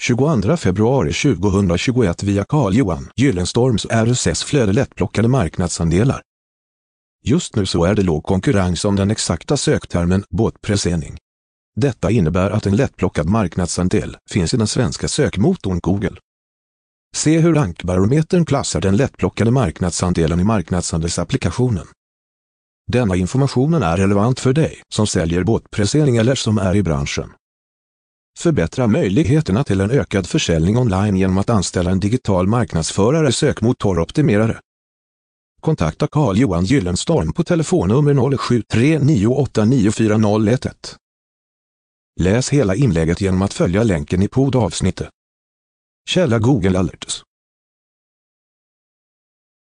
22 februari 2021 via Carl-Johan Gyllenstorms RSS-flöde lättplockade marknadsandelar. Just nu så är det låg konkurrens om den exakta söktermen båtpresenning. Detta innebär att en lättplockad marknadsandel finns i den svenska sökmotorn Google. Se hur rankbarometern klassar den lättplockade marknadsandelen i marknadsandelsapplikationen. Denna informationen är relevant för dig som säljer båtpressering eller som är i branschen. Förbättra möjligheterna till en ökad försäljning online genom att anställa en digital marknadsförare sökmotoroptimerare. Kontakta Carl-Johan Gyllenstorm på telefonnummer 0739894011. Läs hela inlägget genom att följa länken i poddavsnittet. Källa Google Alerts